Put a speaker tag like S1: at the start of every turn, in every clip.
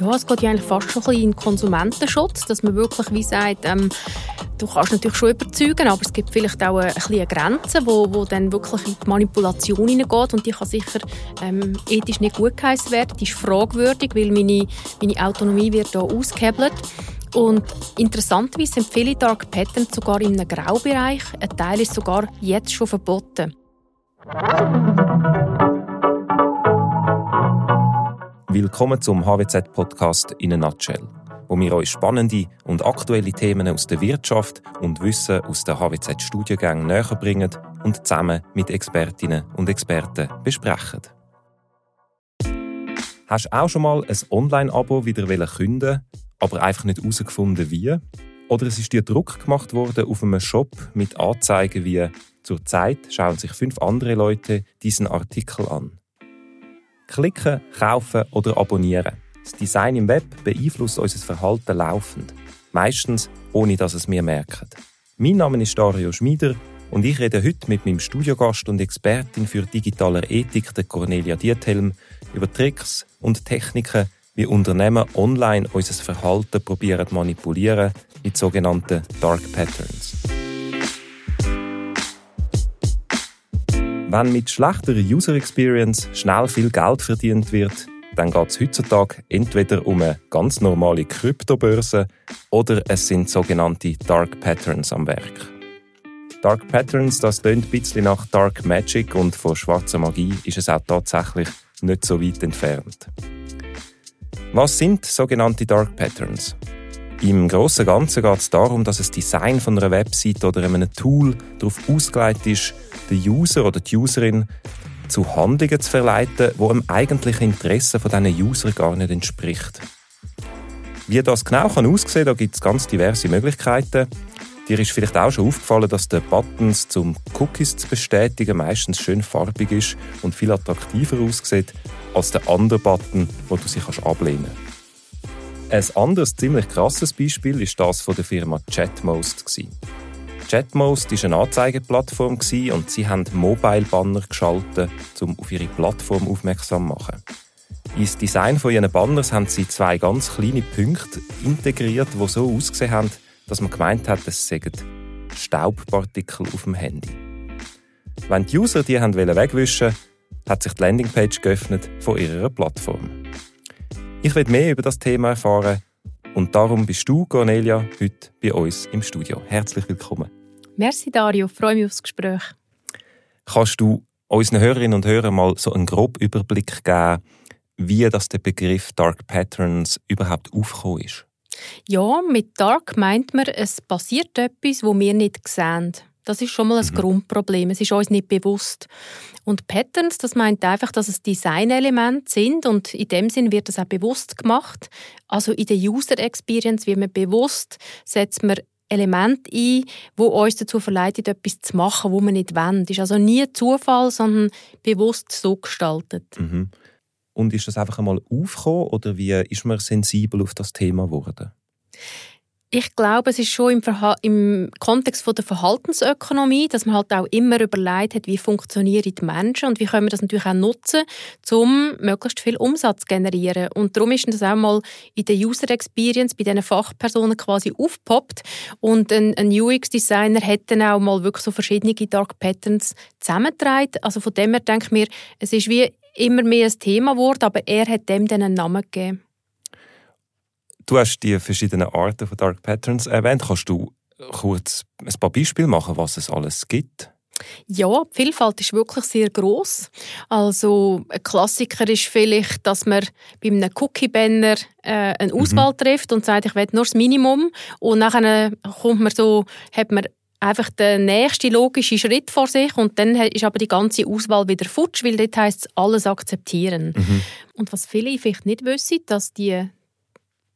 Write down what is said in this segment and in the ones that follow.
S1: Ja, es geht ja eigentlich fast schon ein bisschen in den Konsumentenschutz, dass man wirklich wie sagt, ähm, du kannst natürlich schon überzeugen, aber es gibt vielleicht auch eine, eine Grenze, wo, wo dann wirklich in die Manipulation hineingeht und die kann sicher ähm, ethisch nicht gut geheißen werden. Die ist fragwürdig, weil meine, meine Autonomie wird hier ausgehebelt. Und interessanterweise sind viele Dark Patterns sogar einem Graubereich. Ein Teil ist sogar jetzt schon verboten.
S2: Willkommen zum HWZ-Podcast in a Nutshell, wo wir euch spannende und aktuelle Themen aus der Wirtschaft und Wissen aus der HWZ-Studiengängen näher bringen und zusammen mit Expertinnen und Experten besprechen. Hast du auch schon mal ein Online-Abo wieder künden aber einfach nicht herausgefunden, wie? Oder es ist dir Druck gemacht worden auf einem Shop mit Anzeigen wie «Zurzeit schauen sich fünf andere Leute diesen Artikel an». Klicken, kaufen oder abonnieren. Das Design im Web beeinflusst unser Verhalten laufend. Meistens ohne dass es mir merken. Mein Name ist Dario Schmieder und ich rede heute mit meinem Studiogast und Expertin für digitale Ethik, der Cornelia Diethelm, über Tricks und Techniken, wie Unternehmen online unser Verhalten probieren manipulieren mit sogenannten Dark Patterns. Wenn mit schlechterer User Experience schnell viel Geld verdient wird, dann geht es heutzutage entweder um eine ganz normale Kryptobörse oder es sind sogenannte Dark Patterns am Werk. Dark Patterns, das klingt ein bisschen nach Dark Magic und von schwarzer Magie ist es auch tatsächlich nicht so weit entfernt. Was sind sogenannte Dark Patterns? Im Großen und Ganzen geht es darum, dass das Design von einer Website oder einem Tool darauf ausgelegt ist, den User oder die Userin zu Handlungen zu verleiten, die dem eigentlichen Interesse von diesen User gar nicht entspricht. Wie das genau kann aussehen, da gibt es ganz diverse Möglichkeiten. Dir ist vielleicht auch schon aufgefallen, dass der Buttons zum Cookies zu bestätigen meistens schön farbig ist und viel attraktiver aussieht als der andere Button, wo du sie ablehnen kannst. Ein anderes ziemlich krasses Beispiel ist das von der Firma Chatmost. Chatmost war eine Anzeigeplattform und sie haben Mobile-Banner geschaltet, um auf ihre Plattform aufmerksam zu machen. Ins Design von ihren Banners haben sie zwei ganz kleine Punkte integriert, die so ausgesehen haben, dass man gemeint hat, es seien Staubpartikel auf dem Handy. Wenn die User die wegwischen wollten, hat sich die Landingpage geöffnet von ihrer Plattform. Ich will mehr über das Thema erfahren und darum bist du, Cornelia, heute bei uns im Studio. Herzlich willkommen.
S1: Merci Dario, ich freue mich aufs Gespräch.
S2: Kannst du unseren Hörerinnen und Hörern mal so einen groben Überblick geben, wie das der Begriff Dark Patterns überhaupt aufgekommen ist?
S1: Ja, mit Dark meint man, es passiert etwas, wo wir nicht sehen. Das ist schon mal ein mhm. Grundproblem. Es ist uns nicht bewusst. Und Patterns, das meint einfach, dass es Designelemente sind und in dem Sinn wird das auch bewusst gemacht. Also in der User Experience wird man bewusst, setzt man Elemente ein, wo uns dazu verleitet, etwas zu machen, wo man nicht. Das ist also nie Zufall, sondern bewusst so gestaltet.
S2: Mhm. Und ist das einfach einmal aufgekommen oder wie ist man sensibel auf das Thema geworden?
S1: Ich glaube, es ist schon im, im Kontext von der Verhaltensökonomie, dass man halt auch immer überlegt hat, wie funktionieren die Menschen und wie können wir das natürlich auch nutzen, um möglichst viel Umsatz zu generieren. Und darum ist das auch mal in der User Experience bei diesen Fachpersonen quasi aufgepoppt und ein, ein UX-Designer hat dann auch mal wirklich so verschiedene Dark Patterns zusammengetragen. Also von dem her denke ich mir, es ist wie immer mehr ein Thema geworden, aber er hat dem dann einen Namen gegeben.
S2: Du hast die verschiedenen Arten von Dark Patterns erwähnt. Kannst du kurz ein paar Beispiele machen, was es alles gibt?
S1: Ja, die Vielfalt ist wirklich sehr groß. Also ein Klassiker ist vielleicht, dass man bei einem Cookie-Banner äh, eine mhm. Auswahl mhm. trifft und sagt, ich will nur das Minimum und nachher kommt man so, hat man einfach den nächsten logischen Schritt vor sich und dann ist aber die ganze Auswahl wieder futsch, weil dort heisst es alles akzeptieren. Mhm. Und was viele vielleicht nicht wissen, dass die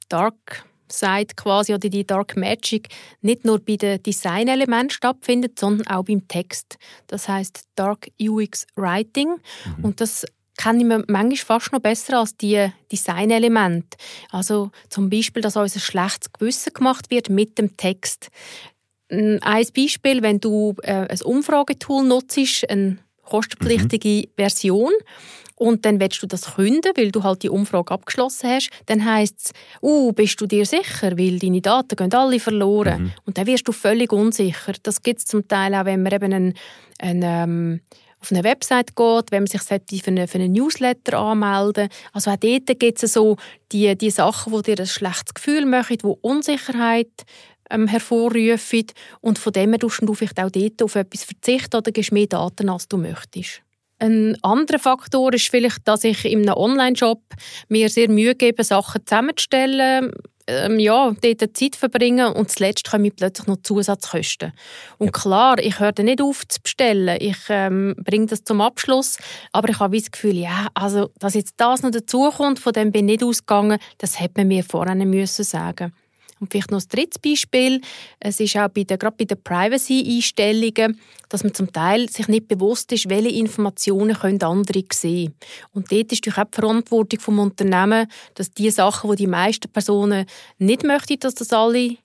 S1: Dark Side quasi oder die Dark Magic nicht nur bei den Designelementen stattfindet, sondern auch beim Text. Das heißt Dark UX Writing mhm. und das kenne ich mir manchmal fast noch besser als die Designelemente. Also zum Beispiel, dass uns ein schlechtes Gewissen gemacht wird mit dem Text. Ein Beispiel, wenn du äh, ein Umfragetool nutzt, eine kostenpflichtige mhm. Version und dann willst du das künden, weil du halt die Umfrage abgeschlossen hast, dann heisst es, uh, bist du dir sicher, weil deine Daten gehen alle verloren. Mhm. Und dann wirst du völlig unsicher. Das gibt es zum Teil auch, wenn man eben einen, einen ähm, auf eine Website geht, wenn man sich für einen, für einen Newsletter anmelden Also auch dort gibt es so die, die Sachen, die dir ein schlechtes Gefühl machen, die Unsicherheit ähm, hervorrufen. Und von dem her du vielleicht auch dort auf etwas verzichten oder gibst mehr Daten, als du möchtest. Ein anderer Faktor ist vielleicht, dass ich in einem Online-Shop mir sehr Mühe gebe, Sachen zusammenzustellen, ähm, ja, dort Zeit verbringen und zuletzt kommen plötzlich noch Zusatzkosten. Und ja. klar, ich höre nicht auf zu bestellen. Ich ähm, bringe das zum Abschluss, aber ich habe das Gefühl, ja, also, dass jetzt das noch dazukommt, von dem bin ich nicht ausgegangen, das hätte man mir vorher nicht müssen sagen und vielleicht noch ein drittes Beispiel. Es ist auch bei der, gerade bei den Privacy-Einstellungen, dass man zum Teil sich nicht bewusst ist, welche Informationen können andere sehen Und dort ist natürlich auch die Verantwortung des Unternehmens, dass die Sachen, die die meisten Personen nicht möchten, dass das alle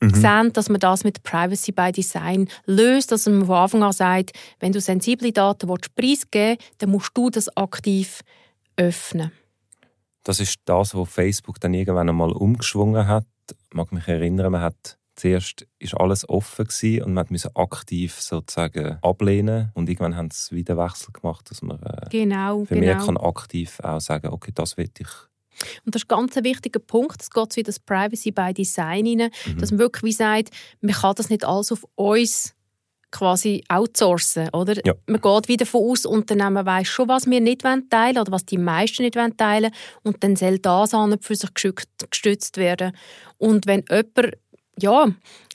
S1: mhm. sehen, dass man das mit Privacy by Design löst, dass man von Anfang an sagt, wenn du sensible Daten preisgeben willst, dann musst du das aktiv öffnen.
S2: Das ist das, was Facebook dann irgendwann einmal umgeschwungen hat mag mich erinnern, man hat zuerst ist alles offen gewesen und man musste aktiv sozusagen ablehnen und irgendwann haben sie wieder Wechsel gemacht, dass man äh,
S1: genau,
S2: für
S1: genau.
S2: mich kann aktiv auch sagen, okay, das will ich.
S1: Und das ist ein ganz wichtiger Punkt. Es geht so in das Privacy by Design rein, mhm. dass man wirklich wie sagt, man kann das nicht alles auf uns quasi outsourcen, oder? Ja. Man geht wieder von aus, Unternehmen weiß schon, was wir nicht teilen wollen oder was die meisten nicht teilen wollen und dann soll das an für sich gestützt werden. Und wenn jemand, ja,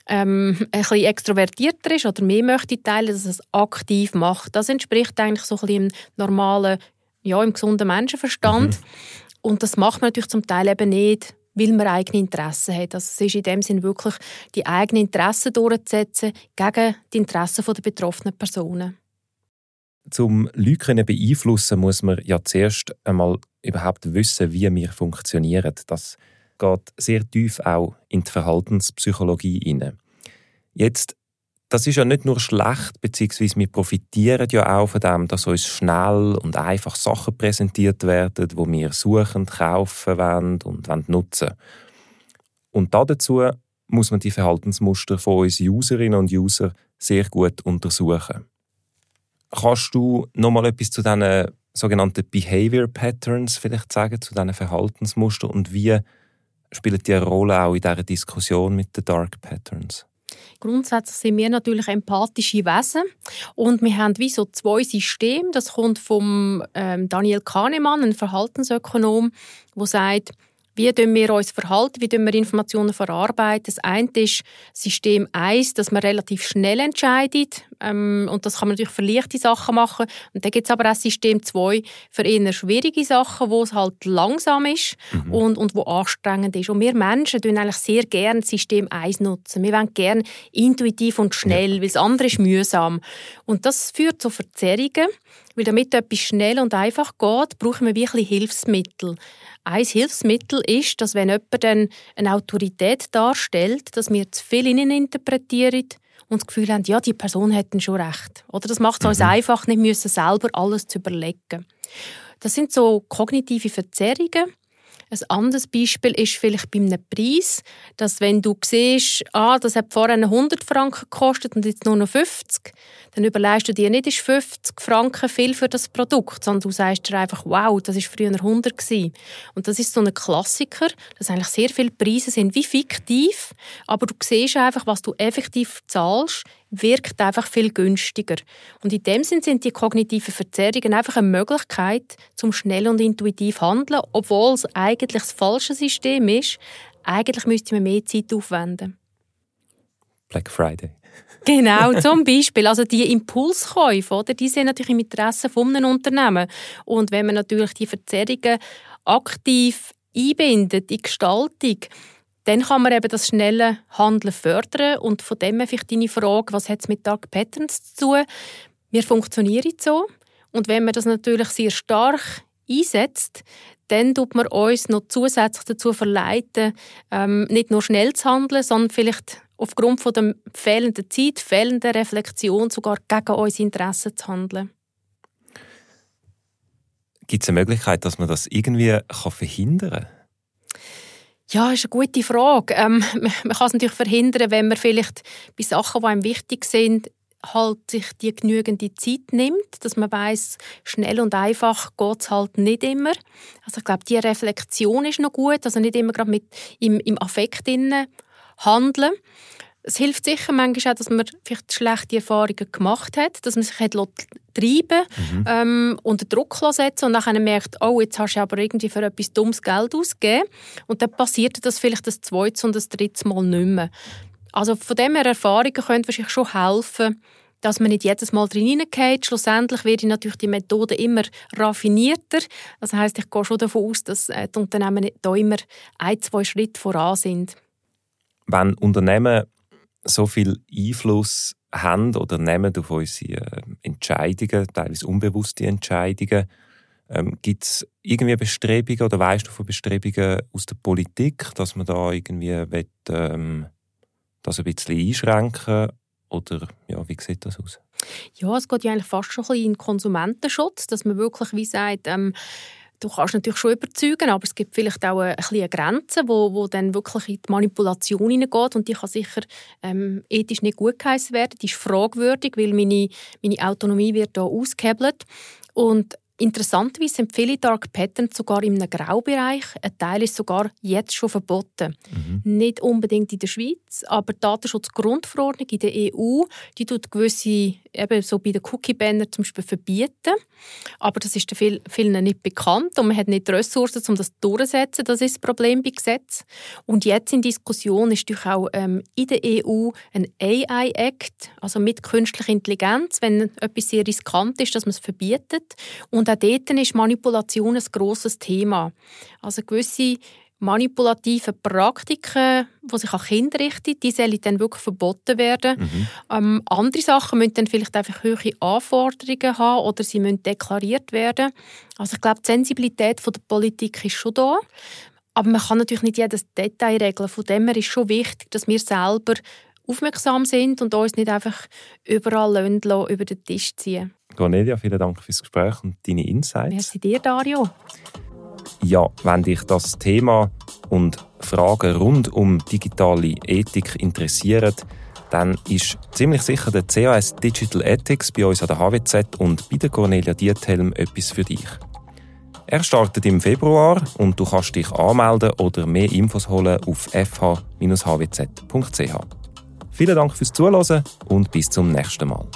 S1: ähm, ein bisschen extrovertierter ist oder mehr möchte teilen, dass es aktiv macht. Das entspricht eigentlich so ein bisschen im normalen, ja, im gesunden Menschenverstand. Mhm. Und das macht man natürlich zum Teil eben nicht weil man eigene Interessen hat. Also es ist in dem Sinn wirklich, die eigenen Interessen durchzusetzen gegen die Interessen der betroffenen Personen.
S2: Zum Leute beeinflussen muss man ja zuerst einmal überhaupt wissen, wie wir funktionieren. Das geht sehr tief auch in die Verhaltenspsychologie hinein. Jetzt das ist ja nicht nur schlecht, beziehungsweise wir profitieren ja auch von dem, dass uns schnell und einfach Sachen präsentiert werden, wo wir suchen, kaufen wollen und wollen nutzen. Und dazu muss man die Verhaltensmuster von uns Userinnen und User sehr gut untersuchen. Kannst du noch mal etwas zu diesen sogenannten Behavior Patterns vielleicht sagen, zu diesen Verhaltensmustern und wie spielen die eine Rolle auch in dieser Diskussion mit den Dark Patterns?
S1: Grundsätzlich sind wir natürlich empathische Wesen und wir haben wie so zwei Systeme. Das kommt vom ähm, Daniel Kahnemann, ein Verhaltensökonom, der sagt, wie wir uns verhalten, wie wir Informationen verarbeiten. Das eine ist System 1, dass man relativ schnell entscheidet. Ähm, und das kann man natürlich für leichte Sachen machen. Und dann gibt es aber auch System 2 für eher schwierige Sachen, wo es halt langsam ist mhm. und, und wo anstrengend ist. Und wir Menschen tun eigentlich sehr gerne System 1 nutzen. Wir wollen gerne intuitiv und schnell, ja. weil das andere ist mühsam. Und das führt zu Verzerrungen, weil damit etwas schnell und einfach geht, brauchen wir wirklich Hilfsmittel. Ein Hilfsmittel ist, dass wenn jemand dann eine Autorität darstellt, dass wir zu viel innen interpretieren und das Gefühl haben, ja, die Person hätte schon recht. Oder das macht es mhm. uns einfach nicht müssen, selber alles zu überlegen. Das sind so kognitive Verzerrungen. Ein anderes Beispiel ist vielleicht bei einem Preis, dass wenn du siehst, ah, das hat vorher 100 Franken gekostet und jetzt nur noch 50, dann überlegst du dir nicht, ist 50 Franken viel für das Produkt, sondern du sagst dir einfach, wow, das ist früher 100 gewesen. Und das ist so ein Klassiker, dass eigentlich sehr viele Preise sind wie fiktiv, aber du siehst einfach, was du effektiv zahlst, wirkt einfach viel günstiger. Und in dem Sinn sind die kognitiven Verzerrungen einfach eine Möglichkeit, zum schnell und intuitiv handeln, obwohl es eigentlich das falsche System ist. Eigentlich müsste man mehr Zeit aufwenden.
S2: Black Friday.
S1: Genau, zum Beispiel. Also die Impulskäufe, oder, die sind natürlich im Interesse von einem Unternehmen. Und wenn man natürlich die Verzerrungen aktiv einbindet in die Gestaltung, dann kann man eben das schnelle Handeln fördern und von dem her vielleicht deine Frage, was hat es mit Dark Patterns zu tun? Wir funktionieren so und wenn man das natürlich sehr stark einsetzt, dann tut man uns noch zusätzlich dazu verleiten, ähm, nicht nur schnell zu handeln, sondern vielleicht aufgrund von der fehlenden Zeit, fehlender Reflexion sogar gegen unsere Interessen zu handeln.
S2: Gibt es eine Möglichkeit, dass man das irgendwie verhindern kann?
S1: Ja, ist eine gute Frage. Ähm, man kann es natürlich verhindern, wenn man vielleicht bei Sachen, die einem wichtig sind, halt sich die genügende Zeit nimmt, dass man weiß, schnell und einfach geht es halt nicht immer. Also ich glaube, die Reflexion ist noch gut, also nicht immer gerade mit im, im Affekt handeln. Es hilft sicher manchmal auch, dass man vielleicht schlechte Erfahrungen gemacht hat, dass man sich hat treiben mhm. ähm, unter Druck setzen und dann merkt, oh, jetzt hast du aber irgendwie für etwas dummes Geld ausgegeben und dann passiert das vielleicht das zweite und das dritte Mal nicht mehr. Also von dem her Erfahrungen können wahrscheinlich schon helfen, dass man nicht jedes Mal drin hineingeht. Schlussendlich wird natürlich die Methode immer raffinierter. Das heißt, ich gehe schon davon aus, dass äh, die Unternehmen da immer ein, zwei Schritte voran sind.
S2: Wenn Unternehmen so viel Einfluss haben oder nehmen auf unsere äh, Entscheidungen, teilweise unbewusste Entscheidungen, ähm, Gibt es irgendwie Bestrebungen oder weißt du von Bestrebungen aus der Politik, dass man da irgendwie will, ähm, das ein bisschen einschränken oder ja, wie sieht das aus?
S1: Ja, es geht ja eigentlich fast schon ein bisschen in den Konsumentenschutz, dass man wirklich wie sagt, ähm, du kannst natürlich schon überzeugen, aber es gibt vielleicht auch eine, eine Grenze, wo, wo dann wirklich in die Manipulation hineingeht und die kann sicher ähm, ethisch nicht gut geheißen werden. Die ist fragwürdig, weil meine, meine Autonomie wird da ausgehebelt und Interessanterweise sind viele Dark Patterns sogar im Graubereich. Ein Teil ist sogar jetzt schon verboten. Mhm. Nicht unbedingt in der Schweiz, aber die Datenschutzgrundverordnung in der EU, die tut gewisse, eben so bei den Cookie-Banner zum Beispiel verbieten. Aber das ist den vielen nicht bekannt und man hat nicht die Ressourcen, um das durchzusetzen. Das ist das Problem bei Gesetz. Und jetzt in Diskussion ist auch ähm, in der EU ein AI-Act, also mit künstlicher Intelligenz, wenn etwas sehr riskant ist, dass man es verbietet. Und auch dort ist Manipulation ein grosses Thema. Also gewisse manipulative Praktiken, die sich an Kinder richten, die sollen dann wirklich verboten werden. Mhm. Ähm, andere Sachen müssen dann vielleicht einfach hohe Anforderungen haben oder sie müssen deklariert werden. Also ich glaube, die Sensibilität von der Politik ist schon da. Aber man kann natürlich nicht jedes Detail regeln. Von dem her ist schon wichtig, dass wir selber aufmerksam sind und uns nicht einfach überall über den Tisch ziehen.
S2: Cornelia, vielen Dank fürs Gespräch und deine Insights.
S1: Merci dir, Dario.
S2: Ja, wenn dich das Thema und Fragen rund um digitale Ethik interessieren, dann ist ziemlich sicher der CAS Digital Ethics bei uns an der HWZ und bei der Cornelia Diethelm etwas für dich. Er startet im Februar und du kannst dich anmelden oder mehr Infos holen auf fh-hwz.ch. Vielen Dank fürs Zuhören und bis zum nächsten Mal.